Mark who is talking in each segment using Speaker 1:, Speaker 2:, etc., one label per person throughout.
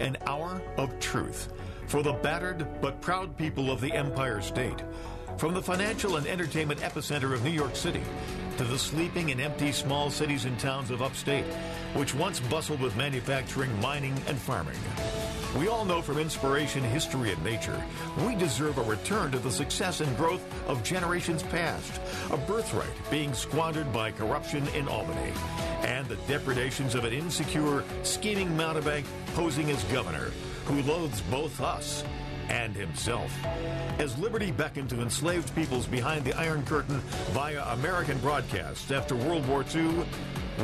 Speaker 1: an hour of truth for the battered but proud people of the Empire State. From the financial and entertainment epicenter of New York City to the sleeping and empty small cities and towns of upstate, which once bustled with manufacturing, mining, and farming. We all know from inspiration, history, and nature, we deserve a return to the success and growth of generations past, a birthright being squandered by corruption in Albany, and the depredations of an insecure, scheming mountebank posing as governor, who loathes both us and himself. As liberty beckoned to enslaved peoples behind the Iron Curtain via American broadcasts after World War II,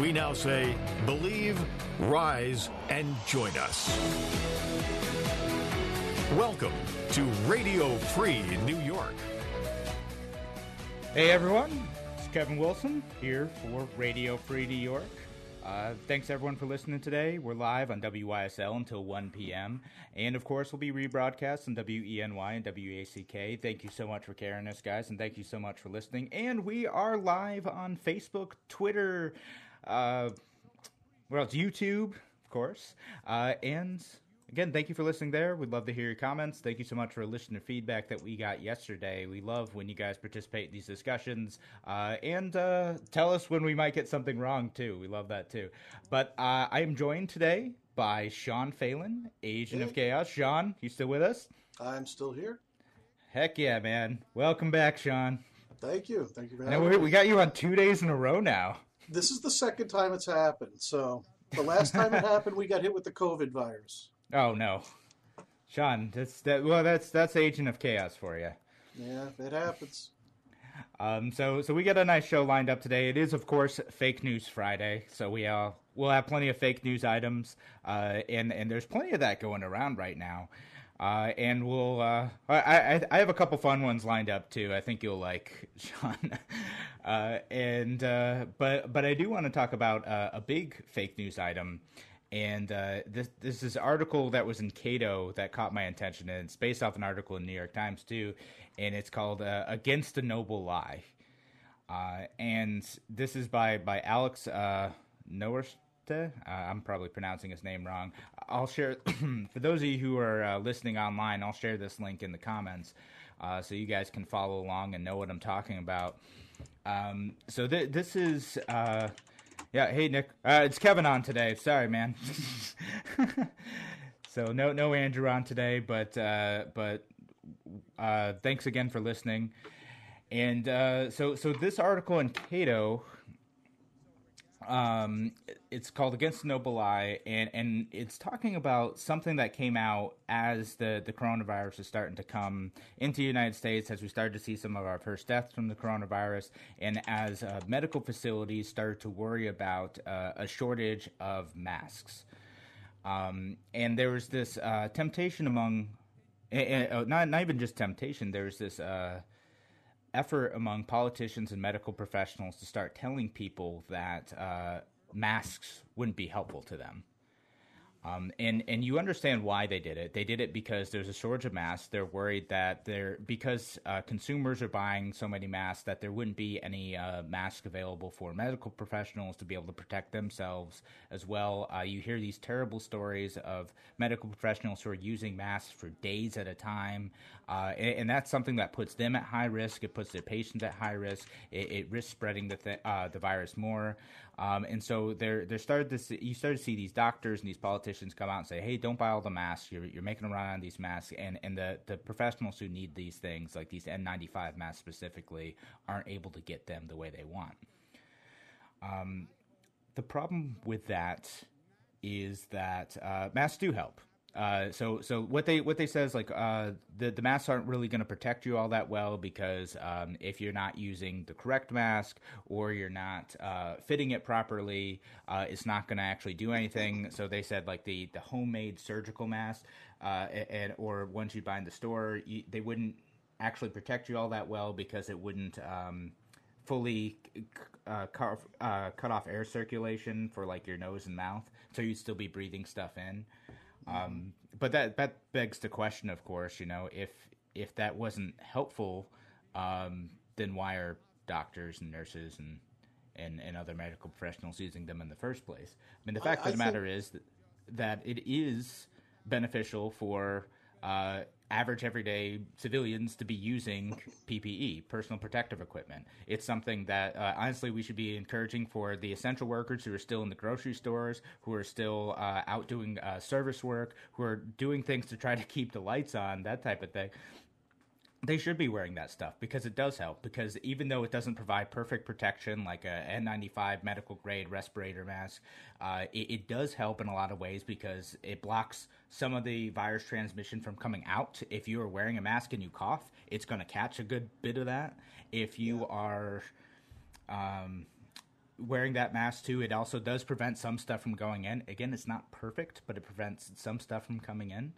Speaker 1: we now say, believe, rise, and join us. Welcome to Radio Free New York.
Speaker 2: Hey everyone, Kevin Wilson here for Radio Free New York. Uh, thanks everyone for listening today. We're live on WYSL until 1 p.m. And of course, we'll be rebroadcast on WENY and WACK. Thank you so much for carrying us, guys, and thank you so much for listening. And we are live on Facebook, Twitter, uh, else? YouTube, of course, uh, and Again, thank you for listening there. We'd love to hear your comments. Thank you so much for listening to feedback that we got yesterday. We love when you guys participate in these discussions uh, and uh, tell us when we might get something wrong, too. We love that, too. But uh, I am joined today by Sean Phelan, Agent hey. of Chaos. Sean, you still with us?
Speaker 3: I'm still here.
Speaker 2: Heck yeah, man. Welcome back, Sean.
Speaker 3: Thank you. Thank you for
Speaker 2: having me. We got you on two days in a row now.
Speaker 3: This is the second time it's happened. So the last time it happened, we got hit with the COVID virus.
Speaker 2: Oh no, Sean, that's that. Well, that's that's Agent of Chaos for you.
Speaker 3: Yeah, it happens.
Speaker 2: Um, so so we got a nice show lined up today. It is of course Fake News Friday, so we uh we'll have plenty of fake news items, uh, and and there's plenty of that going around right now. Uh, and we'll uh, I, I, I have a couple fun ones lined up too. I think you'll like Sean. uh, and uh, but but I do want to talk about uh, a big fake news item, and uh, this this is an article that was in Cato that caught my attention, and it's based off an article in New York Times too, and it's called uh, "Against a Noble Lie," uh, and this is by by Alex uh, Uh, I'm probably pronouncing his name wrong. I'll share for those of you who are uh, listening online. I'll share this link in the comments uh, so you guys can follow along and know what I'm talking about. Um, so th- this is uh, yeah, hey Nick. Uh, it's Kevin on today. Sorry, man. so no no Andrew on today, but uh, but uh, thanks again for listening. And uh, so so this article in Cato um, it's called Against Noble Lie, and, and it's talking about something that came out as the, the coronavirus is starting to come into the United States, as we started to see some of our first deaths from the coronavirus, and as uh, medical facilities started to worry about uh, a shortage of masks. Um, and there was this uh, temptation among, uh, not, not even just temptation, there's this uh, effort among politicians and medical professionals to start telling people that uh, masks wouldn't be helpful to them. Um, and and you understand why they did it. They did it because there's a shortage of masks. They're worried that they're because uh, consumers are buying so many masks that there wouldn't be any uh, available for medical professionals to be able to protect themselves as well. Uh, you hear these terrible stories of medical professionals who are using masks for days at a time, uh, and, and, that's something that puts them at high risk. It puts their patients at high risk. It, it risks spreading the th- uh, the virus more. Um, and so there, there started to you started to see these doctors and these politicians come out and say, "Hey, don't buy all the masks. You're, you're making a run on these masks." And and the the professionals who need these things, like these N95 masks specifically, aren't able to get them the way they want. Um, the problem with that is that uh, masks do help. Uh, so so what they what they says like uh, the the masks aren't really going to protect you all that well because um, if you're not using the correct mask or you're not uh, fitting it properly, uh, it's not going to actually do anything. So they said like the the homemade surgical mask uh, and or ones you buy in the store, you, they wouldn't actually protect you all that well because it wouldn't. Um, fully uh, cut, uh, cut off air circulation for like your nose and mouth, so you'd still be breathing stuff in. Um, but that that begs the question, of course, you know, if if that wasn't helpful, um, then why are doctors and nurses and, and and other medical professionals using them in the first place? I mean, the fact I, of the I matter think... is that, that it is beneficial for uh, average everyday civilians to be using PPE, personal protective equipment. It's something that uh, honestly we should be encouraging for the essential workers who are still in the grocery stores, who are still uh, out doing uh, service work, who are doing things to try to keep the lights on, that type of thing they should be wearing that stuff because it does help. Because even though it doesn't provide perfect protection like a N95 medical grade respirator mask, uh, it, it, does help in a lot of ways because it blocks some of the virus transmission from coming out. If you are wearing a mask and you cough, it's going to catch a good bit of that. If you yeah. are um, wearing that mask too, it also does prevent some stuff from going in. Again, it's not perfect, but it prevents some stuff from coming in.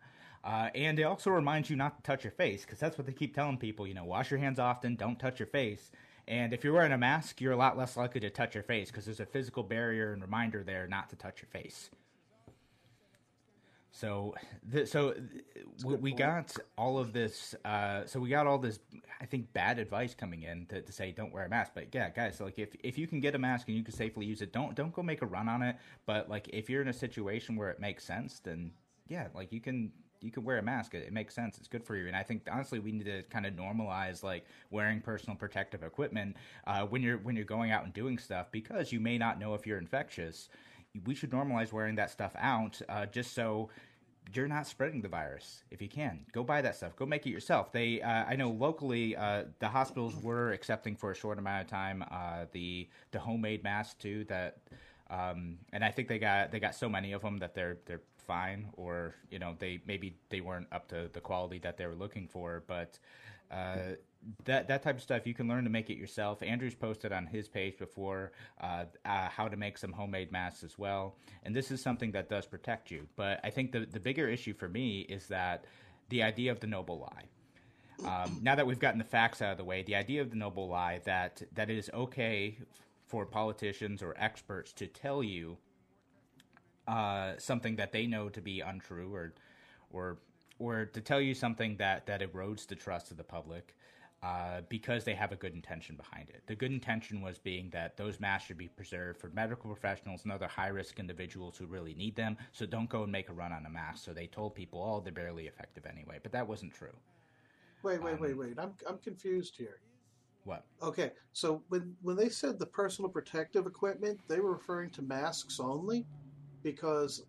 Speaker 2: Uh, and it also reminds you not to touch your face because that's what they keep telling people. You know, wash your hands often, don't touch your face. And if you're wearing a mask, you're a lot less likely to touch your face because there's a physical barrier and reminder there not to touch your face. So, the, so we, we got all of this. Uh, so we got all this, I think, bad advice coming in to, to say don't wear a mask. But yeah, guys, like if if you can get a mask and you can safely use it, don't don't go make a run on it. But like if you're in a situation where it makes sense, then yeah, like you can you can wear a mask. It, it, makes sense. It's good for you. And I think honestly, we need to kind of normalize like wearing personal protective equipment uh, when you're when you're going out and doing stuff because you may not know if you're infectious. We should normalize wearing that stuff out uh, just so you're not spreading the virus if you can go buy that stuff go make it yourself they uh, i know locally uh, the hospitals were accepting for a short amount of time uh, the the homemade masks too that um, and i think they got they got so many of them that they're they're fine, or you know they maybe they weren't up to the quality that they were looking for, but. Uh, that that type of stuff you can learn to make it yourself. Andrew's posted on his page before uh, uh, how to make some homemade masks as well, and this is something that does protect you. But I think the the bigger issue for me is that the idea of the noble lie. Um, now that we've gotten the facts out of the way, the idea of the noble lie that that it is okay for politicians or experts to tell you uh, something that they know to be untrue or or or to tell you something that that erodes the trust of the public uh, because they have a good intention behind it. The good intention was being that those masks should be preserved for medical professionals and other high risk individuals who really need them. So don't go and make a run on a mask. So they told people, oh, they're barely effective anyway. But that wasn't true.
Speaker 3: Wait, wait, um, wait, wait. I'm I'm confused here.
Speaker 2: What?
Speaker 3: Okay, so when when they said the personal protective equipment, they were referring to masks only because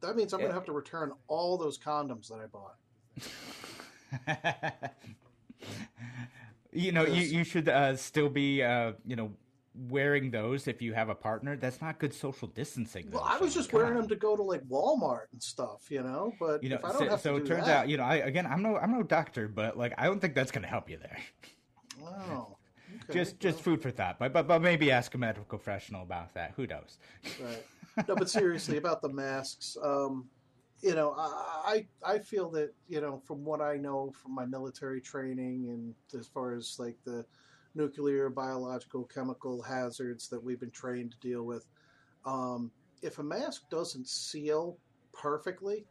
Speaker 3: that means I'm going to have to return all those condoms that I
Speaker 2: bought. you know, you, you should uh, still be, uh, you know, wearing those if you have a partner. That's not good social distancing.
Speaker 3: Though, well, I was just wearing on. them to go to like Walmart and stuff, you know. But you know, if I don't so,
Speaker 2: so it turns
Speaker 3: that,
Speaker 2: out, you know, I again, I'm no, I'm no doctor, but like, I don't think that's going to help you there.
Speaker 3: Wow.
Speaker 2: Okay, just just food for thought, but, but but maybe ask a medical professional about that. Who knows?
Speaker 3: Right no, but seriously about the masks. Um, you know, I I feel that you know from what I know from my military training and as far as like the nuclear, biological, chemical hazards that we've been trained to deal with, um, if a mask doesn't seal perfectly,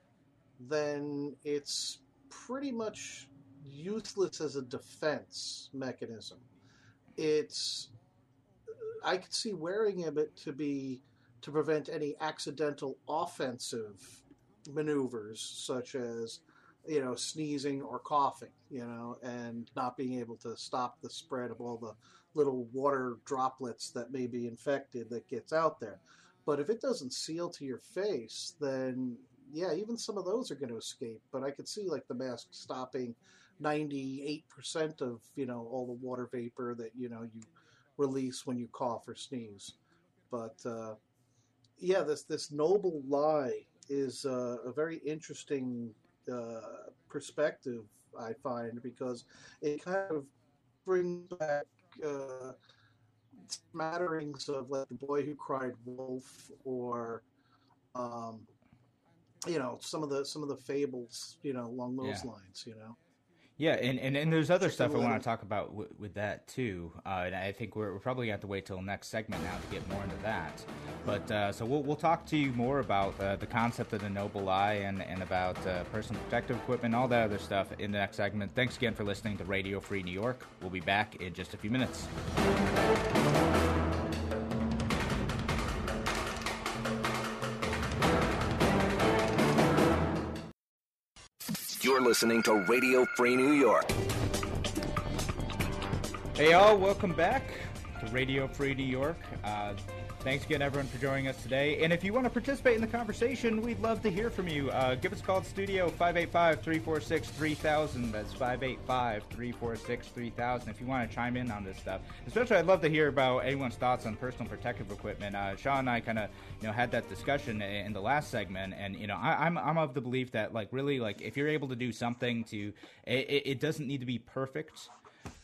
Speaker 3: then it's pretty much useless as a defense mechanism. It's I could see wearing it to be to prevent any accidental offensive maneuvers such as you know sneezing or coughing you know and not being able to stop the spread of all the little water droplets that may be infected that gets out there but if it doesn't seal to your face then yeah even some of those are going to escape but i could see like the mask stopping 98% of you know all the water vapor that you know you release when you cough or sneeze but uh, yeah, this this noble lie is uh, a very interesting uh, perspective I find because it kind of brings back uh, smatterings of like the boy who cried wolf or um, you know some of the some of the fables you know along those yeah. lines you know
Speaker 2: yeah, and, and, and there's other stuff I want to talk about w- with that too. Uh, and I think we're, we're probably going to have to wait till next segment now to get more into that. But uh, so we'll, we'll talk to you more about uh, the concept of the noble lie and, and about uh, personal protective equipment, all that other stuff in the next segment. Thanks again for listening to Radio Free New York. We'll be back in just a few minutes.
Speaker 4: Listening to Radio Free New York.
Speaker 2: Hey, y'all, welcome back to Radio Free New York. Uh, thanks again, everyone, for joining us today. And if you want to participate in the conversation, we'd love to hear from you. Uh, give us a call at studio 585 346 3000. That's 585 346 3000 if you want to chime in on this stuff. Especially, I'd love to hear about anyone's thoughts on personal protective equipment. Uh, Sean and I kind of you know had that discussion in the last segment, and you know I, am I'm, I'm of the belief that like really like if you're able to do something to it, it doesn't need to be perfect.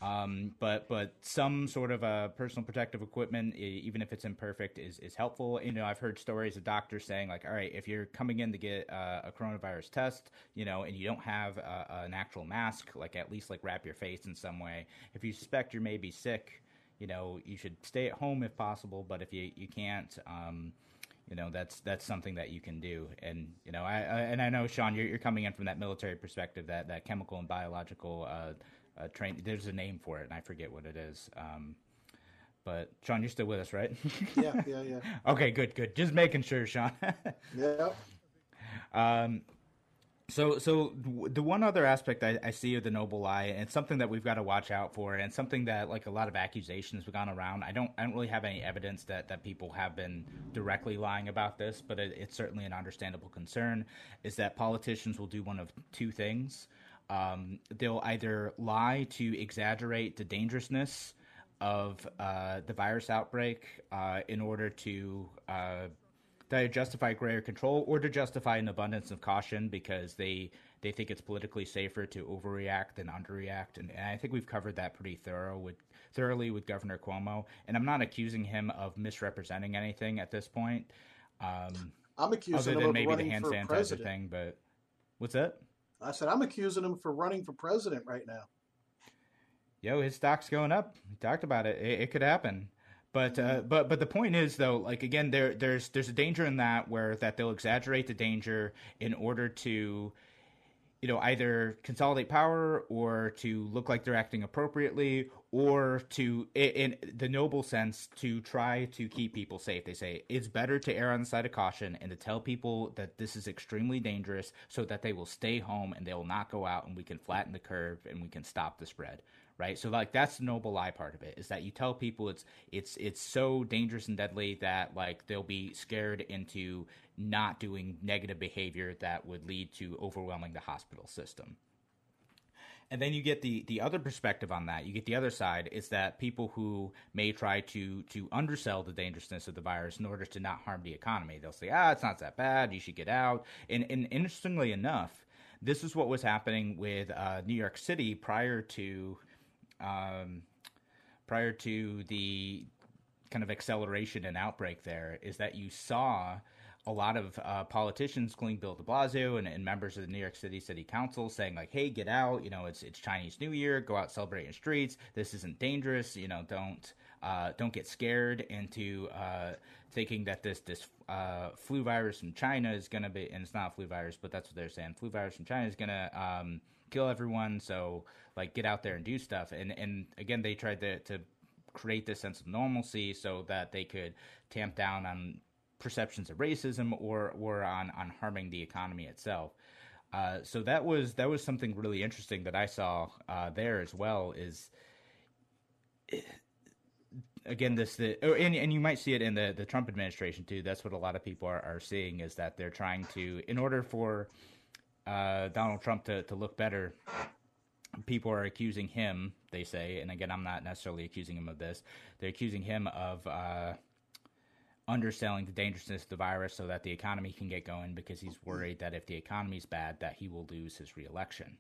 Speaker 2: Um, but but some sort of a personal protective equipment, even if it's imperfect, is is helpful. You know, I've heard stories of doctors saying like, all right, if you're coming in to get uh, a coronavirus test, you know, and you don't have a, an actual mask, like at least like wrap your face in some way. If you suspect you may be sick, you know, you should stay at home if possible. But if you you can't, um, you know that's that's something that you can do and you know I, I and I know Sean you're, you're coming in from that military perspective that that chemical and biological uh, uh, train. There's a name for it, and I forget what it is. Um, but Sean, you're still with us, right?
Speaker 3: yeah, yeah, yeah.
Speaker 2: okay, good, good. Just making sure, Sean.
Speaker 3: yeah.
Speaker 2: Um, so, so the one other aspect I, I, see of the noble lie, and something that we've got to watch out for, and something that like a lot of accusations have gone around. I don't, I don't really have any evidence that that people have been directly lying about this, but it, it's certainly an understandable concern. Is that politicians will do one of two things um, they'll either lie to exaggerate the dangerousness of uh, the virus outbreak uh, in order to uh, to justify greater control or to justify an abundance of caution because they they think it's politically safer to overreact than underreact and, and I think we've covered that pretty thorough with thoroughly with Governor Cuomo and I'm not accusing him of misrepresenting anything at this point. Um,
Speaker 3: I'm accusing
Speaker 2: other
Speaker 3: than
Speaker 2: maybe the hand
Speaker 3: sanitizer
Speaker 2: president. thing, but what's that?
Speaker 3: I said, I'm accusing him for running for president right now.
Speaker 2: Yo, his stock's going up. He talked about it. It, it could happen. But uh, but but the point is though, like again, there there's there's a danger in that where that they'll exaggerate the danger in order to you know, either consolidate power or to look like they're acting appropriately or to, in the noble sense, to try to keep people safe. They say it's better to err on the side of caution and to tell people that this is extremely dangerous so that they will stay home and they will not go out and we can flatten the curve and we can stop the spread right? So like that's the noble lie part of it is that you tell people it's it's it's so dangerous and deadly that like they'll be scared into not doing negative behavior that would lead to overwhelming the hospital system. And then you get the the other perspective on that. You get the other side is that people who may try to to undersell the dangerousness of the virus in order to not harm the economy. They'll say, "Ah, it's not that bad. You should get out." And and interestingly enough, this is what was happening with uh, New York City prior to um, prior to the kind of acceleration and outbreak there is that you saw a lot of uh, politicians, including Bill De Blasio and, and, members of the New York City City Council, saying like, "Hey, get out! You know, it's it's Chinese New Year. Go out, celebrate in streets. This isn't dangerous. You know, don't uh, don't get scared into uh, thinking that this this uh, flu virus from China is gonna be, and it's not flu virus, but that's what they're saying. Flu virus from China is gonna um, kill everyone. So like, get out there and do stuff. And and again, they tried to to create this sense of normalcy so that they could tamp down on perceptions of racism or or on on harming the economy itself. Uh, so that was that was something really interesting that I saw uh, there as well. Is again this the oh, and and you might see it in the the Trump administration too. That's what a lot of people are, are seeing is that they're trying to in order for uh, Donald Trump to to look better. People are accusing him, they say, and again, I'm not necessarily accusing him of this. They're accusing him of uh, underselling the dangerousness of the virus so that the economy can get going because he's worried that if the economy's bad that he will lose his reelection.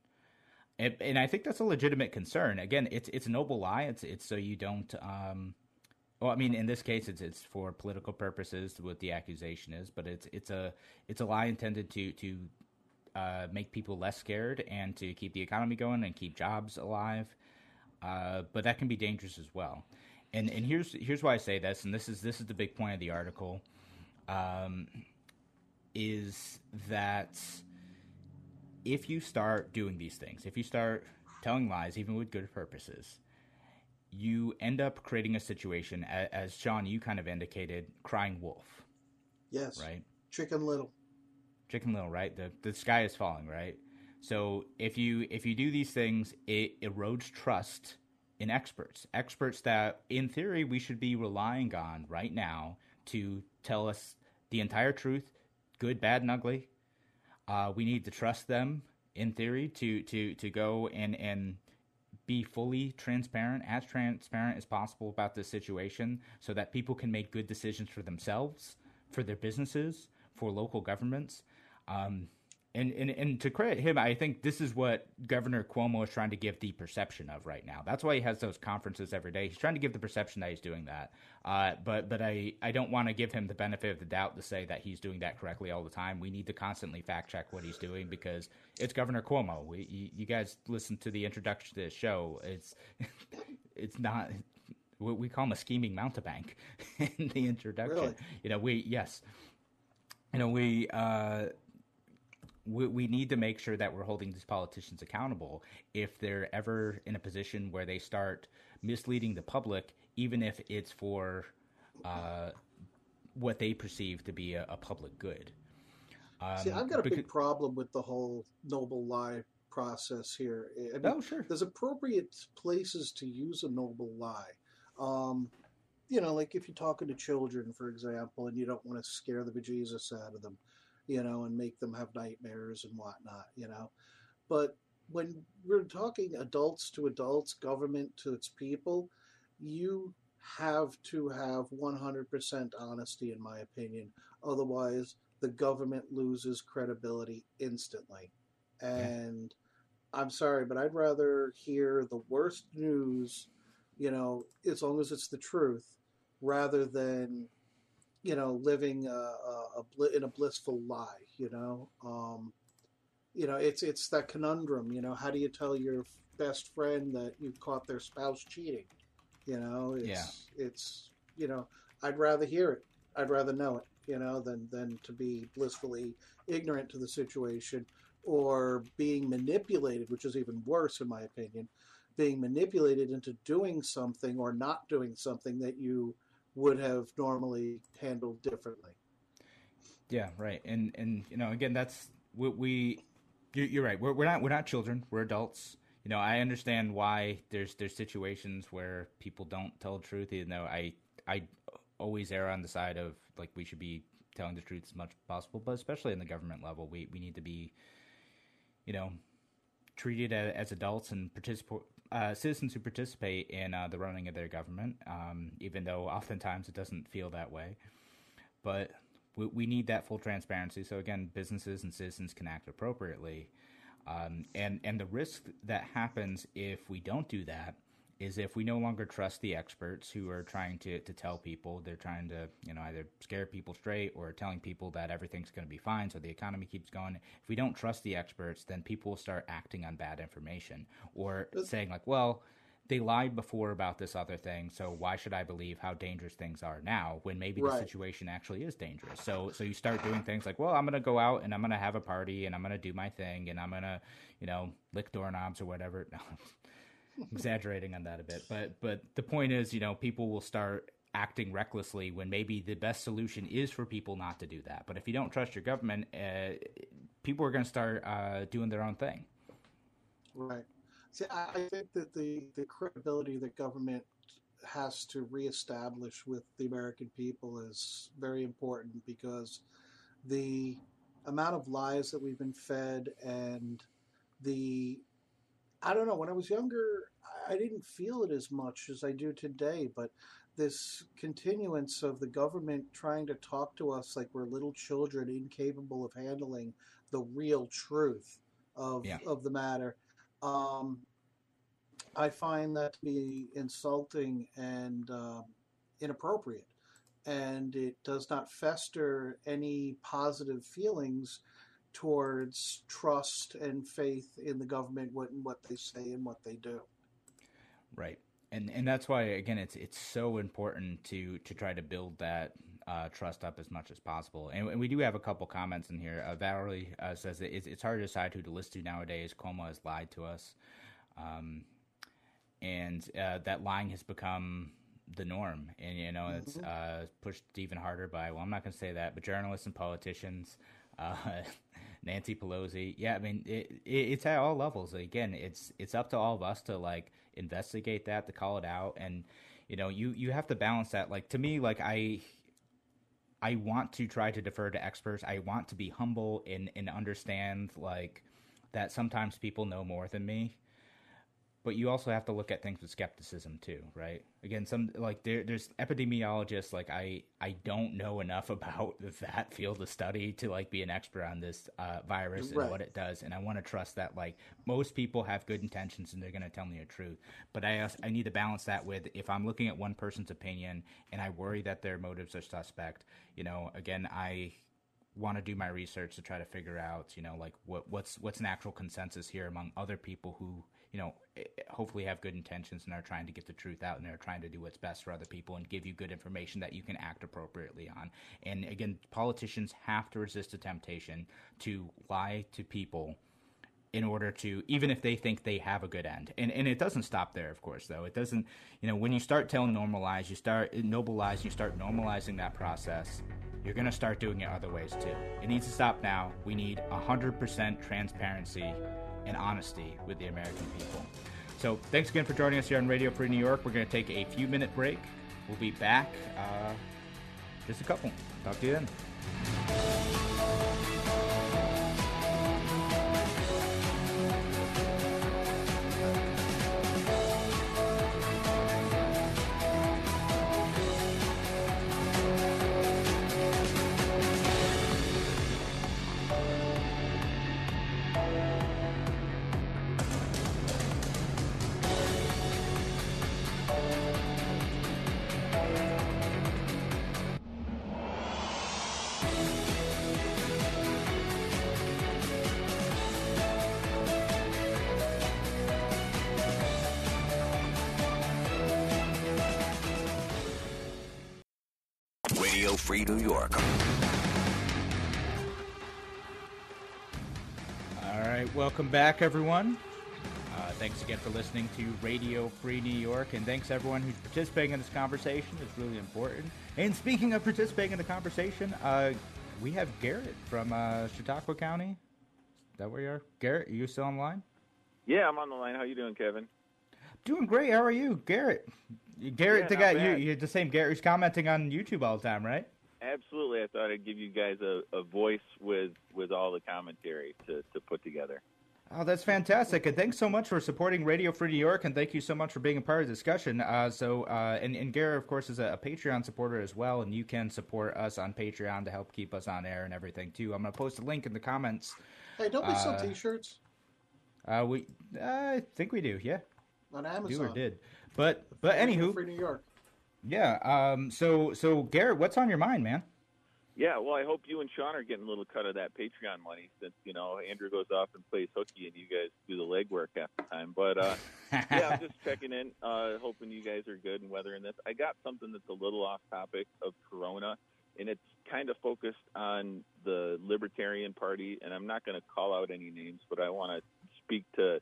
Speaker 2: And, and I think that's a legitimate concern. Again, it's it's a noble lie. It's it's so you don't. Um, well, I mean, in this case, it's it's for political purposes. What the accusation is, but it's it's a it's a lie intended to to uh, make people less scared and to keep the economy going and keep jobs alive. Uh, but that can be dangerous as well and and here's here's why I say this, and this is this is the big point of the article, um, is that if you start doing these things, if you start telling lies, even with good purposes, you end up creating a situation, as Sean, you kind of indicated, crying wolf.
Speaker 3: Yes.
Speaker 2: Right.
Speaker 3: Chicken Little.
Speaker 2: Chicken Little, right? The the sky is falling, right? So if you if you do these things, it erodes trust in experts. Experts that in theory we should be relying on right now to tell us the entire truth, good, bad, and ugly. Uh, we need to trust them in theory to to to go and and be fully transparent, as transparent as possible about this situation, so that people can make good decisions for themselves, for their businesses, for local governments. Um, and, and and to credit him, I think this is what Governor Cuomo is trying to give the perception of right now. That's why he has those conferences every day. He's trying to give the perception that he's doing that. Uh, but but I, I don't want to give him the benefit of the doubt to say that he's doing that correctly all the time. We need to constantly fact check what he's doing because it's Governor Cuomo. We, you, you guys listen to the introduction to this show. It's it's not what we call him a scheming mountebank in the introduction.
Speaker 3: Really?
Speaker 2: You know, we yes, you know we. Uh, we, we need to make sure that we're holding these politicians accountable if they're ever in a position where they start misleading the public, even if it's for uh, what they perceive to be a, a public good.
Speaker 3: Um, See, I've got a because, big problem with the whole noble lie process here. I
Speaker 2: mean, oh, sure.
Speaker 3: There's appropriate places to use a noble lie. Um, you know, like if you're talking to children, for example, and you don't want to scare the bejesus out of them you know, and make them have nightmares and whatnot, you know. But when we're talking adults to adults, government to its people, you have to have 100% honesty, in my opinion. Otherwise, the government loses credibility instantly. And yeah. I'm sorry, but I'd rather hear the worst news, you know, as long as it's the truth, rather than you know, living a, a, a in a blissful lie. You know, um, you know, it's it's that conundrum. You know, how do you tell your best friend that you caught their spouse cheating? You know, it's yeah. it's you know, I'd rather hear it. I'd rather know it. You know, than than to be blissfully ignorant to the situation or being manipulated, which is even worse in my opinion, being manipulated into doing something or not doing something that you would have normally handled differently.
Speaker 2: Yeah, right. And and you know, again, that's what we. You're right. We're we're not we're not children. We're adults. You know, I understand why there's there's situations where people don't tell the truth. Even though I I always err on the side of like we should be telling the truth as much as possible, but especially in the government level, we we need to be, you know, treated as, as adults and participate uh, citizens who participate in uh, the running of their government, um, even though oftentimes it doesn't feel that way. But we, we, need that full transparency. So again, businesses and citizens can act appropriately. Um, and and the risk that happens if we don't do that is if we no longer trust the experts who are trying to, to tell people they're trying to you know either scare people straight or telling people that everything's going to be fine so the economy keeps going. If we don't trust the experts then people will start acting on bad information or saying like well they lied before about this other thing so why should i believe how dangerous things are now when maybe right. the situation actually is dangerous? So so you start doing things like well i'm going to go out and i'm going to have a party and i'm going to do my thing and i'm going to you know lick doorknobs or whatever exaggerating on that a bit, but but the point is, you know, people will start acting recklessly when maybe the best solution is for people not to do that. But if you don't trust your government, uh, people are going to start uh, doing their own thing.
Speaker 3: Right. See, I think that the the credibility that government has to reestablish with the American people is very important because the amount of lies that we've been fed and the I don't know. When I was younger, I didn't feel it as much as I do today, but this continuance of the government trying to talk to us like we're little children incapable of handling the real truth of yeah. of the matter um, I find that to be insulting and uh, inappropriate and it does not fester any positive feelings towards trust and faith in the government, what what they say and what they do.
Speaker 2: Right, and and that's why again it's it's so important to to try to build that uh, trust up as much as possible. And, and, we do have a couple comments in here. Uh, Valerie uh, says that it's, it's, hard to decide who to listen to nowadays. Cuomo has lied to us, um, and uh, that lying has become the norm. And you know it's mm-hmm. uh, pushed even harder by well, I'm not going to say that, but journalists and politicians. Nancy Pelosi. Yeah, I mean, it, it, it's at all levels. Again, it's it's up to all of us to like investigate that, to call it out, and you know, you you have to balance that. Like to me, like I I want to try to defer to experts. I want to be humble and and understand like that sometimes people know more than me but you also have to look at things with skepticism too, right? Again, some like there, there's epidemiologists like I I don't know enough about that field of study to like be an expert on this uh, virus right. and what it does, and I want to trust that like most people have good intentions and they're going to tell me the truth. But I I need to balance that with if I'm looking at one person's opinion and I worry that their motives are suspect, you know, again I want to do my research to try to figure out, you know, like what what's what's an actual consensus here among other people who you know, eh, eh, hopefully have good intentions and are trying to get the truth out and are trying to do what's best for other people and give you good information that you can act appropriately on. And again, politicians have to resist the temptation to lie to people in order to even if they think they have a good end. And and it doesn't stop there of course though. It doesn't you know when you start telling normalize you start nobilize you start normalizing that process you're going to start doing it other ways too. It needs to stop now. We need 100% transparency and honesty with the American people. So thanks again for joining us here on Radio Free New York. We're going to take a few minute break. We'll be back uh, just a couple. Talk to you then. Welcome back, everyone. Uh, thanks again for listening to Radio Free New York, and thanks everyone who's participating in this conversation. It's really important. And speaking of participating in the conversation, uh, we have Garrett from uh, Chautauqua County. Is that where you are, Garrett? Are you still online?
Speaker 5: Yeah, I'm on the line. How you doing, Kevin?
Speaker 2: Doing great. How are you, Garrett? Garrett, yeah, the guy, you, you're the same Garrett who's commenting on YouTube all the time, right?
Speaker 5: Absolutely. I thought I'd give you guys a, a voice with, with all the commentary to, to put together.
Speaker 2: Oh, that's fantastic. And thanks so much for supporting Radio Free New York. And thank you so much for being a part of the discussion. Uh, so, uh, and, and Garrett, of course, is a, a, Patreon supporter as well. And you can support us on Patreon to help keep us on air and everything, too. I'm going to post a link in the comments.
Speaker 3: Hey, don't we sell uh, t shirts?
Speaker 2: Uh, we, I think we do, yeah.
Speaker 3: On Amazon.
Speaker 2: Do or did. But, but anywho.
Speaker 3: Free New York.
Speaker 2: Yeah. Um, so, so Garrett, what's on your mind, man?
Speaker 5: Yeah, well, I hope you and Sean are getting a little cut of that Patreon money since you know Andrew goes off and plays hooky and you guys do the legwork half the time. But uh, yeah, I'm just checking in, uh, hoping you guys are good and weathering this. I got something that's a little off topic of Corona, and it's kind of focused on the Libertarian Party. And I'm not going to call out any names, but I want to speak to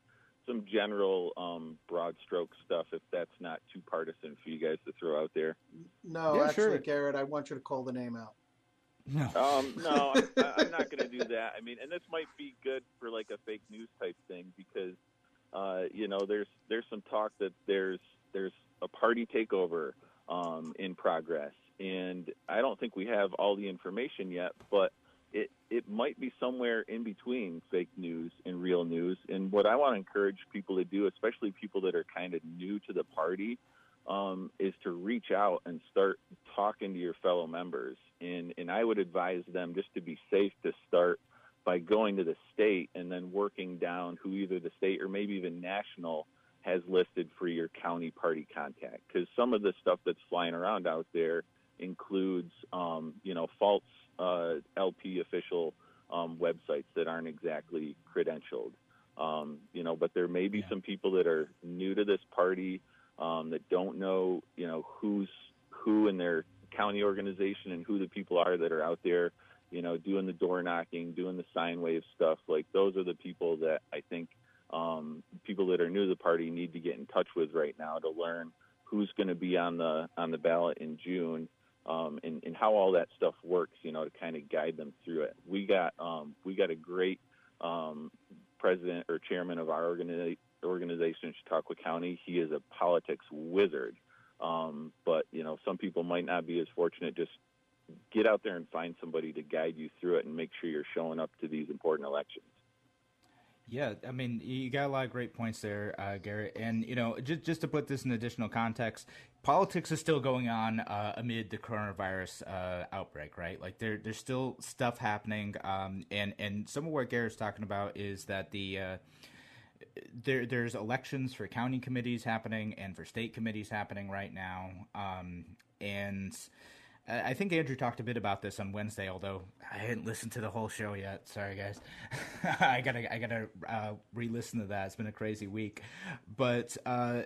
Speaker 5: some general um, broad stroke stuff if that's not too partisan for you guys to throw out there.
Speaker 3: No, yeah, actually, sure. Garrett, I want you to call the name out.
Speaker 2: No,
Speaker 5: um, no, I'm, I'm not going to do that. I mean, and this might be good for like a fake news type thing because, uh, you know, there's there's some talk that there's there's a party takeover um, in progress, and I don't think we have all the information yet, but it it might be somewhere in between fake news and real news. And what I want to encourage people to do, especially people that are kind of new to the party, um, is to reach out and start talking to your fellow members. And, and I would advise them just to be safe to start by going to the state and then working down who either the state or maybe even national has listed for your county party contact. Because some of the stuff that's flying around out there includes, um, you know, false uh, LP official um, websites that aren't exactly credentialed. Um, you know, but there may be yeah. some people that are new to this party um, that don't know, you know, who's who in their county organization and who the people are that are out there, you know, doing the door knocking, doing the sign wave stuff. Like those are the people that I think um, people that are new to the party need to get in touch with right now to learn who's going to be on the on the ballot in June um, and, and how all that stuff works, you know, to kind of guide them through it. We got um, we got a great um, president or chairman of our organi- organization in Chautauqua County. He is a politics wizard. Um, but you know, some people might not be as fortunate. Just get out there and find somebody to guide you through it, and make sure you're showing up to these important elections.
Speaker 2: Yeah, I mean, you got a lot of great points there, uh, Garrett. And you know, just just to put this in additional context, politics is still going on uh, amid the coronavirus uh, outbreak, right? Like there, there's still stuff happening, um, and and some of what Garrett's talking about is that the uh, there there's elections for county committees happening and for state committees happening right now, um, and I think Andrew talked a bit about this on Wednesday, although I hadn't listened to the whole show yet. Sorry, guys. I gotta, I gotta uh, re-listen to that. It's been a crazy week, but uh,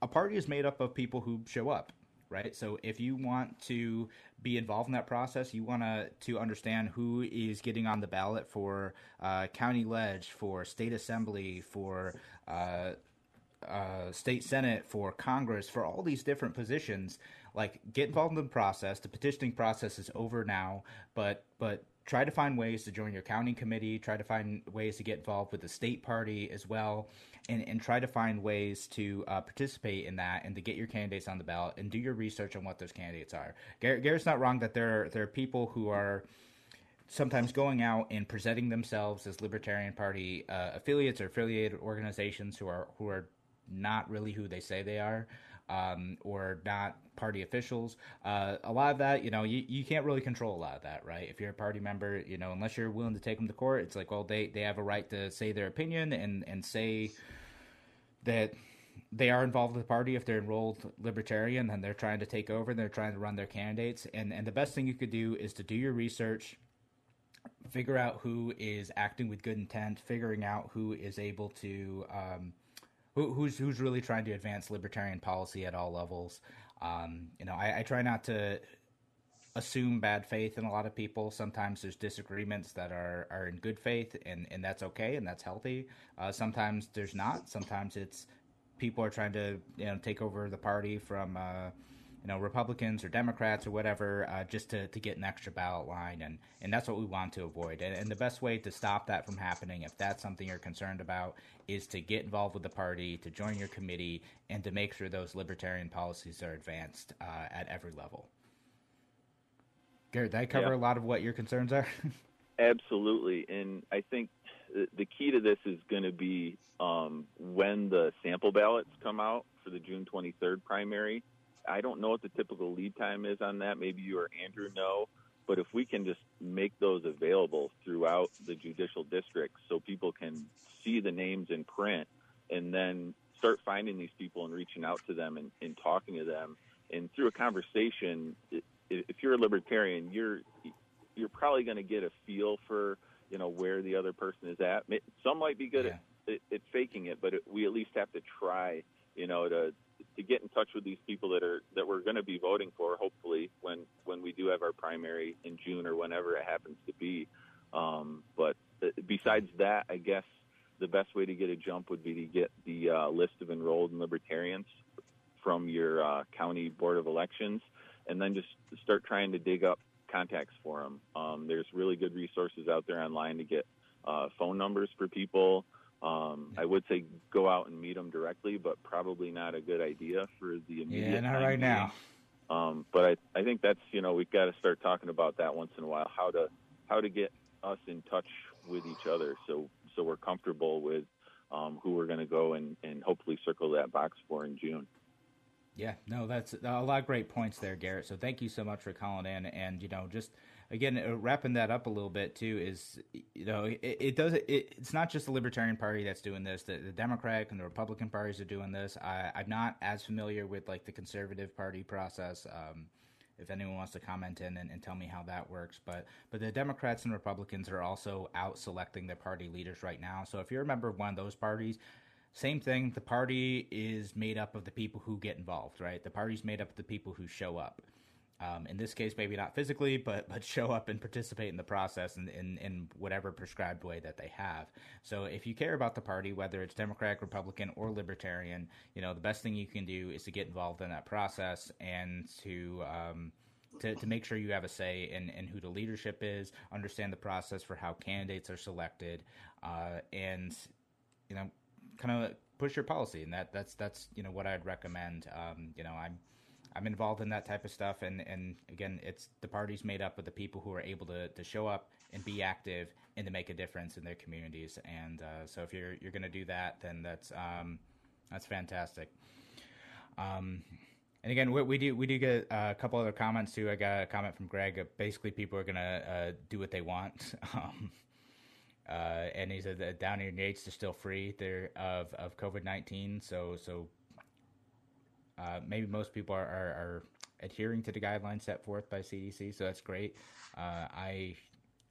Speaker 2: a party is made up of people who show up, right? So if you want to be involved in that process, you want to to understand who is getting on the ballot for uh, county ledge, for state assembly, for uh, uh, state senate, for Congress, for all these different positions like get involved in the process. The petitioning process is over now, but but try to find ways to join your county committee. Try to find ways to get involved with the state party as well, and and try to find ways to uh, participate in that and to get your candidates on the ballot and do your research on what those candidates are. Garrett, Garrett's not wrong that there are, there are people who are sometimes going out and presenting themselves as Libertarian Party uh, affiliates or affiliated organizations who are who are not really who they say they are um, or not party officials. Uh, a lot of that, you know, you, you can't really control a lot of that, right? If you're a party member, you know, unless you're willing to take them to court, it's like, well, they, they have a right to say their opinion and, and say that they are involved with the party if they're enrolled libertarian and they're trying to take over and they're trying to run their candidates. And, and the best thing you could do is to do your research, figure out who is acting with good intent, figuring out who is able to, um, who, who's who's really trying to advance libertarian policy at all levels. Um, you know, I, I, try not to assume bad faith in a lot of people. Sometimes there's disagreements that are, are in good faith, and, and that's okay and that's healthy. Uh, sometimes there's not. Sometimes it's people are trying to you know take over the party from uh, you know Republicans or Democrats or whatever, uh, just to, to get an extra ballot line, and and that's what we want to avoid. And, and the best way to stop that from happening, if that's something you're concerned about, is to get involved with the party, to join your committee, and to make sure those libertarian policies are advanced uh, at every level. Garrett, did I cover yeah. a lot of what your concerns are?
Speaker 5: Absolutely, and I think the key to this is going to be um, when the sample ballots come out for the June 23rd primary I don't know what the typical lead time is on that. Maybe you or Andrew know. But if we can just make those available throughout the judicial districts so people can see the names in print and then start finding these people and reaching out to them and, and talking to them. And through a conversation, if you're a libertarian, you're you're probably going to get a feel for you know where the other person is at. Some might be good yeah. at, at, faking it, but it, we at least have to try, you know, to to get in touch with these people that are that we're going to be voting for. Hopefully, when when we do have our primary in June or whenever it happens to be. Um, but uh, besides that, I guess the best way to get a jump would be to get the uh, list of enrolled libertarians from your uh, county board of elections, and then just start trying to dig up contacts for them. Um, there's really good resources out there online to get uh, phone numbers for people. Um, I would say go out and meet them directly, but probably not a good idea for the immediate.
Speaker 2: Yeah, not right meeting. now.
Speaker 5: Um, but I, I think that's you know we've got to start talking about that once in a while how to how to get us in touch with each other so so we're comfortable with um, who we're going to go and, and hopefully circle that box for in June.
Speaker 2: Yeah, no, that's a lot of great points there, Garrett. So thank you so much for calling in, and you know, just again, uh, wrapping that up a little bit too is, you know, it, it does. It, it's not just the Libertarian Party that's doing this. The, the Democratic and the Republican parties are doing this. I, am not as familiar with like the Conservative Party process. Um, if anyone wants to comment in and, and, tell me how that works, but but the Democrats and Republicans are also out selecting their party leaders right now. So if you're a member of one of those parties, same thing. The party is made up of the people who get involved, right? The party's made up of the people who show up. Um, in this case, maybe not physically, but but show up and participate in the process in, in, in whatever prescribed way that they have. So if you care about the party, whether it's Democratic, Republican, or Libertarian, you know the best thing you can do is to get involved in that process and to um, to, to make sure you have a say in, in who the leadership is, understand the process for how candidates are selected, uh, and you know, kind of push your policy. And that that's that's you know what I'd recommend. Um, you know, I'm I'm involved in that type of stuff, and and again, it's the party's made up of the people who are able to to show up and be active and to make a difference in their communities. And uh, so, if you're you're going to do that, then that's um, that's fantastic. Um, and again, we, we, do we do get a couple other comments too. I got a comment from Greg. Basically, people are gonna uh, do what they want. Um, uh, and he said that Downey and Yates are still free there of of COVID nineteen. So so uh, maybe most people are, are, are, adhering to the guidelines set forth by CDC. So that's great. Uh, I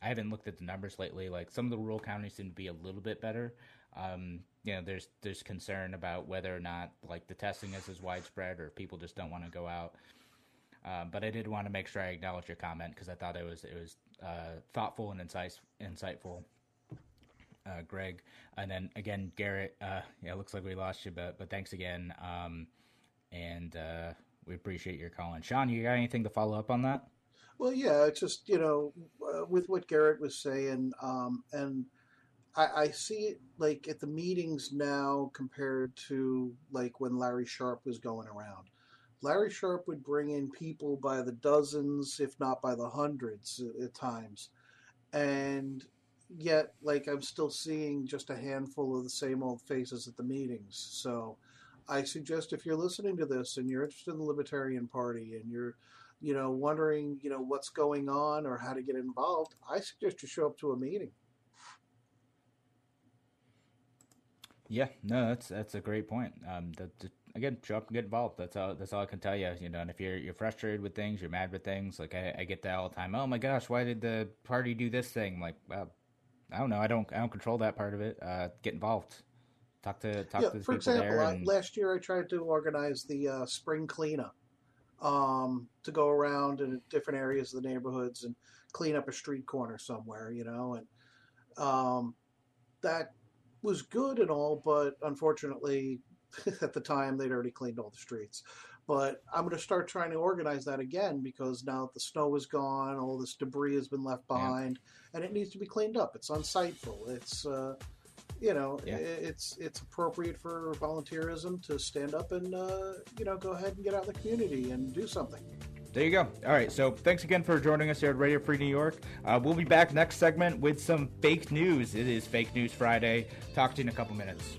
Speaker 2: I haven't looked at the numbers lately. Like some of the rural counties seem to be a little bit better. Um, you know, there's there's concern about whether or not like the testing is as widespread or people just don't want to go out. Uh, but I did want to make sure I acknowledge your comment because I thought it was it was uh, thoughtful and insight, insightful. Uh, Greg, and then again Garrett. Uh, yeah, it looks like we lost you, but but thanks again, um, and uh, we appreciate your calling. Sean, you got anything to follow up on that?
Speaker 3: Well, yeah, it's just you know, uh, with what Garrett was saying, um, and I, I, see it like at the meetings now compared to like when Larry Sharpe was going around. Larry Sharpe would bring in people by the dozens, if not by the hundreds at times, and yet like I'm still seeing just a handful of the same old faces at the meetings. So I suggest if you're listening to this and you're interested in the Libertarian Party and you're you know wondering you know what's going on or how to get involved, I suggest you show up to a meeting.
Speaker 2: Yeah, no, that's that's a great point. Um, the, the, again, show up and get involved. That's all. That's all I can tell you. You know, and if you're you're frustrated with things, you're mad with things. Like I, I get that all the time. Oh my gosh, why did the party do this thing? Like, well, I don't know. I don't I don't control that part of it. Uh, get involved. Talk to talk
Speaker 3: yeah,
Speaker 2: to the
Speaker 3: for
Speaker 2: people
Speaker 3: example,
Speaker 2: there.
Speaker 3: I, last year I tried to organize the uh, spring cleanup um, to go around in different areas of the neighborhoods and clean up a street corner somewhere, you know, and um, that was good and all, but unfortunately, at the time they'd already cleaned all the streets. But I'm going to start trying to organize that again because now that the snow is gone, all this debris has been left behind, yeah. and it needs to be cleaned up. It's unsightful. It's uh, you know, yeah. it's it's appropriate for volunteerism to stand up and uh, you know go ahead and get out in the community and do something.
Speaker 2: There you go. All right. So thanks again for joining us here at Radio Free New York. Uh, we'll be back next segment with some fake news. It is Fake News Friday. Talk to you in a couple minutes.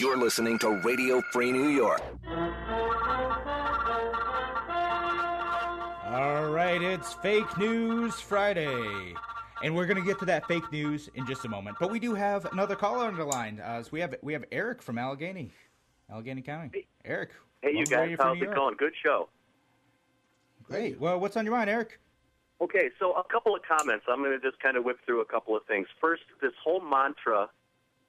Speaker 4: You're listening to Radio Free New York.
Speaker 2: Right, it's Fake News Friday. And we're going to get to that fake news in just a moment. But we do have another caller on the line. Uh, so we have we have Eric from Allegany, Allegany County.
Speaker 6: Hey.
Speaker 2: Eric.
Speaker 6: Hey, you guys. How's it going? Good show.
Speaker 2: Great. Well, what's on your mind, Eric?
Speaker 6: Okay, so a couple of comments. I'm going to just kind of whip through a couple of things. First, this whole mantra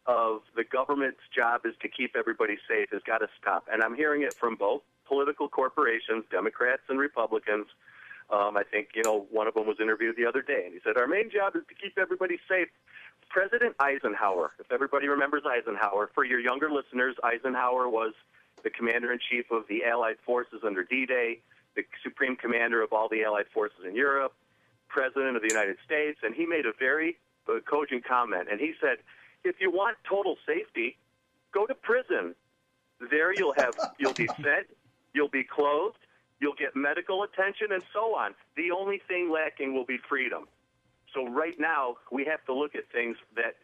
Speaker 6: of the government's job is to keep everybody safe has got to stop. And I'm hearing it from both political corporations, Democrats and Republicans. Um, I think, you know, one of them was interviewed the other day, and he said, Our main job is to keep everybody safe. President Eisenhower, if everybody remembers Eisenhower, for your younger listeners, Eisenhower was the commander in chief of the Allied forces under D Day, the supreme commander of all the Allied forces in Europe, president of the United States, and he made a very uh, cogent comment. And he said, If you want total safety, go to prison. There you'll have you'll be fed, you'll be clothed, You'll get medical attention and so on. The only thing lacking will be freedom. So right now, we have to look at things that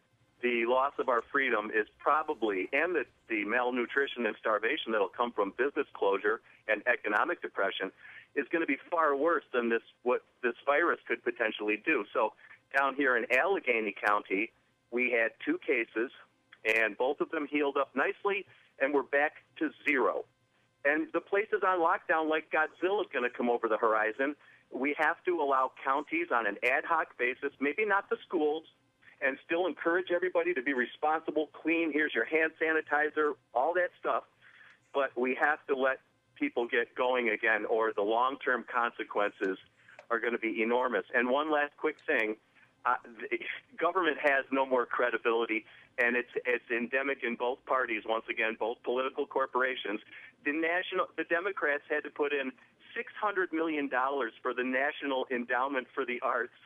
Speaker 6: the loss of our freedom is probably, and the, the malnutrition and starvation that'll come from business closure and economic depression is going to be far worse than this what this virus could potentially do. So down here in Allegany County, we had two cases, and both of them healed up nicely, and we're back to zero. And the place is on lockdown like Godzilla is going to come over the horizon. We have to allow counties on an ad hoc basis, maybe not the schools, and still encourage everybody to be responsible, clean. Here's your hand sanitizer, all that stuff. But we have to let people get going again, or the long term consequences are going to be enormous. And one last quick thing uh, the government has no more credibility, and it's it's endemic in both parties. Once again, both political corporations. The national, the Democrats had to put in six hundred million dollars for the National Endowment for the Arts,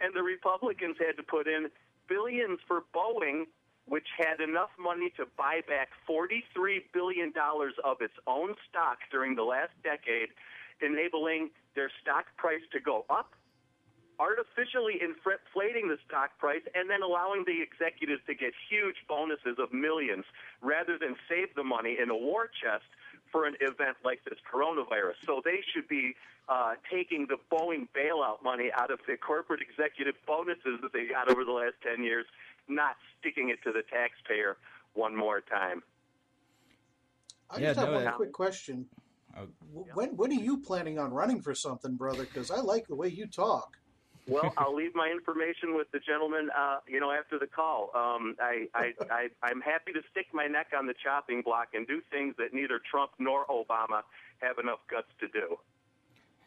Speaker 6: and the Republicans had to put in billions for Boeing, which had enough money to buy back forty-three billion dollars of its own stock during the last decade, enabling their stock price to go up artificially inflating the stock price and then allowing the executives to get huge bonuses of millions rather than save the money in a war chest for an event like this coronavirus. So they should be uh, taking the Boeing bailout money out of the corporate executive bonuses that they got over the last 10 years, not sticking it to the taxpayer one more time.
Speaker 3: I yeah, just have no, one quick question. Uh, when when are you planning on running for something, brother? Because I like the way you talk.
Speaker 6: Well, I'll leave my information with the gentleman, uh, you know, after the call. Um, I, I, I, I'm happy to stick my neck on the chopping block and do things that neither Trump nor Obama have enough guts to do.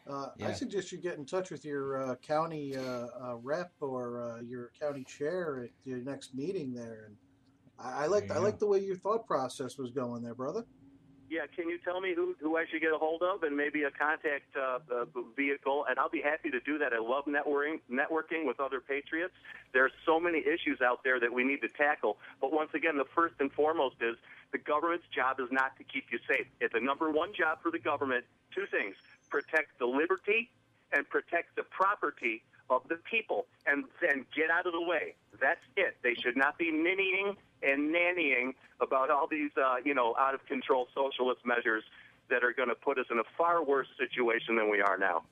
Speaker 3: Uh, yeah. I suggest you get in touch with your uh, county uh, uh, rep or uh, your county chair at your next meeting there. And I, I like I like the way your thought process was going there, brother.
Speaker 6: Yeah, can you tell me who, who I should get a hold of and maybe a contact uh, uh, vehicle? And I'll be happy to do that. I love networking, networking with other patriots. There's so many issues out there that we need to tackle. But once again, the first and foremost is the government's job is not to keep you safe. It's a number one job for the government. Two things: protect the liberty and protect the property of the people, and then get out of the way. That's it. They should not be ninnying and nannying about all these, uh, you know, out of control socialist measures that are going to put us in a far worse situation than we are now.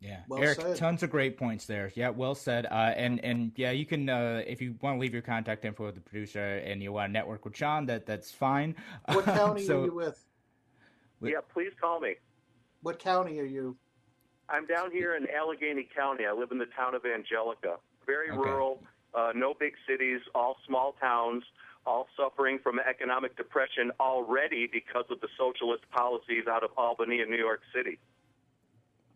Speaker 2: Yeah, well Eric, said. tons of great points there. Yeah, well said. Uh, and and yeah, you can uh, if you want to leave your contact info with the producer and you want to network with Sean, that that's fine.
Speaker 3: What county so, are you with?
Speaker 6: Yeah, please call me.
Speaker 3: What county are you?
Speaker 6: I'm down here in Allegany County. I live in the town of Angelica. Very okay. rural, uh, no big cities, all small towns all suffering from economic depression already because of the socialist policies out of Albany and New York City.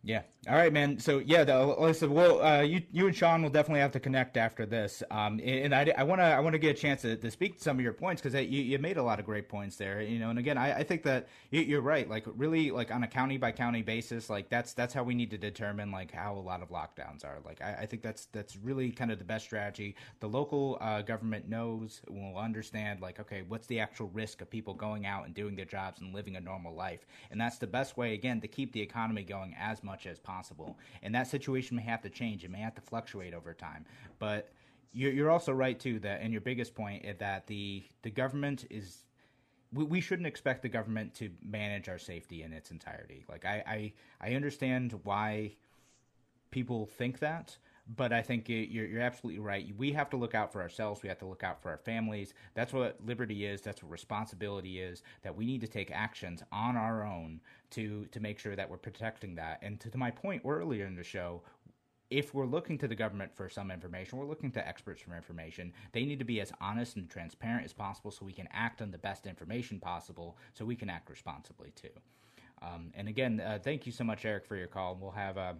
Speaker 2: Yeah. All right, man. So yeah, the, listen. Well, uh, you you and Sean will definitely have to connect after this. Um, and I want to I want to get a chance to, to speak to some of your points because you, you made a lot of great points there. You know, and again, I, I think that you, are right. Like really, like on a county by county basis, like that's that's how we need to determine like how a lot of lockdowns are. Like I, I think that's that's really kind of the best strategy. The local uh, government knows will understand like okay, what's the actual risk of people going out and doing their jobs and living a normal life, and that's the best way again to keep the economy going as much much as possible. And that situation may have to change. It may have to fluctuate over time. But you're, also right too that, and your biggest point is that the the government is. We, we shouldn't expect the government to manage our safety in its entirety. Like I, I, I understand why people think that, but I think you're, you're absolutely right. We have to look out for ourselves. We have to look out for our families. That's what liberty is. That's what responsibility is. That we need to take actions on our own to to make sure that we're protecting that. And to, to my point earlier in the show, if we're looking to the government for some information, we're looking to experts for information. They need to be as honest and transparent as possible so we can act on the best information possible so we can act responsibly too. Um, and again, uh, thank you so much, Eric, for your call. We'll have uh,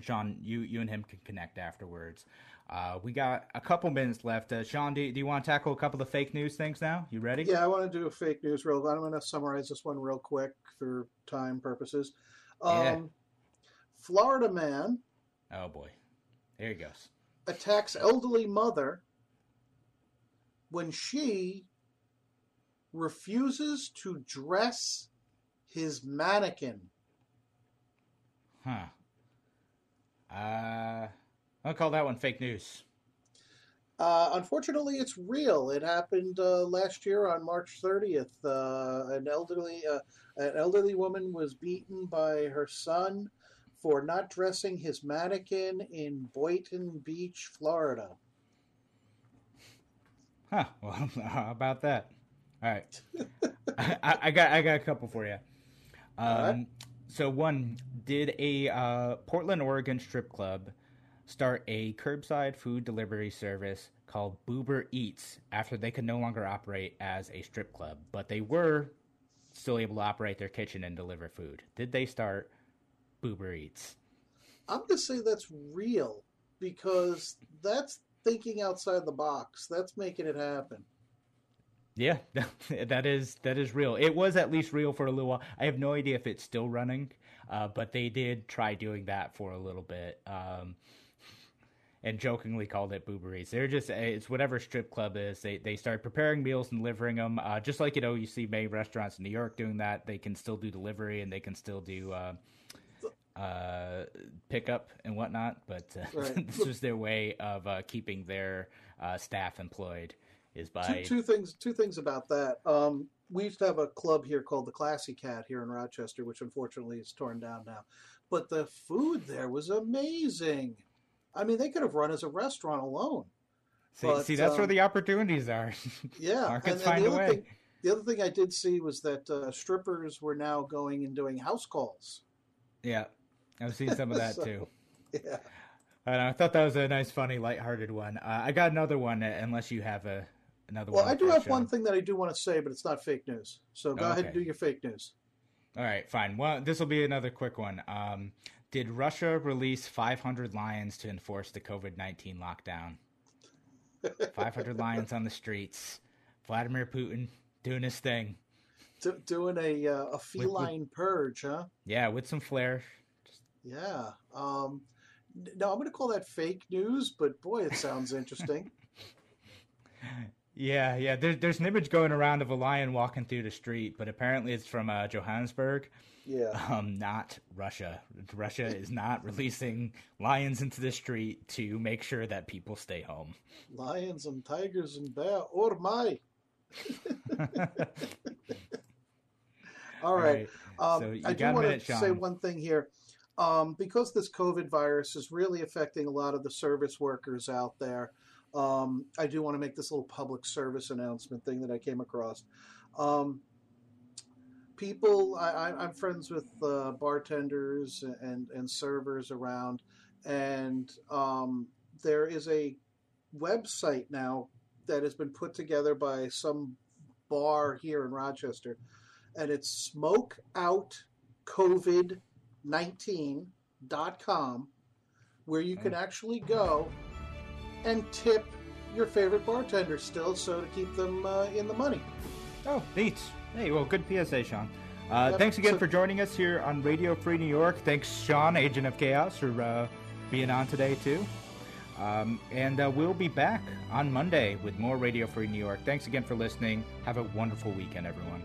Speaker 2: Sean, you you and him can connect afterwards. Uh, we got a couple minutes left. Uh, Sean, do, do you want to tackle a couple of fake news things now? You ready?
Speaker 3: Yeah, I want to do a fake news real. I'm going to summarize this one real quick for time purposes. Um, yeah. Florida man.
Speaker 2: Oh boy, there he goes.
Speaker 3: Attacks elderly mother when she refuses to dress his mannequin.
Speaker 2: Huh. Uh, I'll call that one fake news.
Speaker 3: Uh, unfortunately, it's real. It happened uh, last year on March 30th. Uh, an elderly uh, an elderly woman was beaten by her son for not dressing his mannequin in Boynton Beach, Florida.
Speaker 2: Huh. Well, how about that? All right. I, I, got I got a couple for you. Um, so one, did a uh, Portland, Oregon strip club start a curbside food delivery service called Boober Eats after they could no longer operate as a strip club, but they were still able to operate their kitchen and deliver food. Did they start Boober Eats?
Speaker 3: I'm going to say that's real. because that's thinking outside the box. That's making it happen.
Speaker 2: Yeah, that is that is real. It was at least real for a little while. I have no idea if it's still running, uh, but they did try doing that for a little bit. Um, and jokingly called it booberies. They're just it's whatever strip club is. They they start preparing meals and delivering them. Uh, just like you know you see many restaurants in New York doing that. They can still do delivery and they can still do uh, uh, pickup and whatnot. But uh, right. this is their way of uh, keeping their uh, staff employed. Is by
Speaker 3: two, two, things. Two things about that. Um, we used to have a club here called the Classy Cat here in Rochester, which unfortunately is torn down now. But the food there was amazing. I mean, they could have run as a restaurant alone.
Speaker 2: See, but, see that's um, where the opportunities are.
Speaker 3: Yeah,
Speaker 2: markets
Speaker 3: and,
Speaker 2: find
Speaker 3: and
Speaker 2: a way.
Speaker 3: Thing, the other thing I did see was that uh, strippers were now going and doing house calls.
Speaker 2: Yeah, I've seen some of that so, too.
Speaker 3: Yeah.
Speaker 2: And I thought that was a nice, funny, lighthearted one. Uh, I got another one, uh, unless you have a another
Speaker 3: well,
Speaker 2: one.
Speaker 3: Well, I do have show. one thing that I do want to say, but it's not fake news. So go okay. ahead and do your fake news.
Speaker 2: All right, fine. Well, this will be another quick one. Um, did Russia release 500 lions to enforce the COVID 19 lockdown? 500 lions on the streets. Vladimir Putin doing his thing.
Speaker 3: Do, doing a uh, a feline with, with, purge, huh?
Speaker 2: Yeah, with some flair.
Speaker 3: Yeah. Um, no, I'm going to call that fake news, but boy, it sounds interesting.
Speaker 2: yeah, yeah. There, there's an image going around of a lion walking through the street, but apparently it's from uh, Johannesburg.
Speaker 3: Yeah.
Speaker 2: Um, not Russia. Russia is not releasing lions into the street to make sure that people stay home.
Speaker 3: Lions and tigers and bear or my. All right.
Speaker 2: All right. Um, so
Speaker 3: I do want minute, to say one thing here. Um, because this COVID virus is really affecting a lot of the service workers out there, um, I do want to make this little public service announcement thing that I came across. Um, people, I, am friends with uh, bartenders and, and servers around, and um, there is a website now that has been put together by some bar here in Rochester, and it's smokeoutcovid19.com, where you can actually go and tip your favorite bartender still, so to keep them uh, in the money.
Speaker 2: Oh, neat. Hey, well, good PSA, Sean. Uh, yep. Thanks again so, for joining us here on Radio Free New York. Thanks, Sean, Agent of Chaos, for uh, being on today, too. Um, and uh, we'll be back on Monday with more Radio Free New York. Thanks again for listening. Have a wonderful weekend, everyone.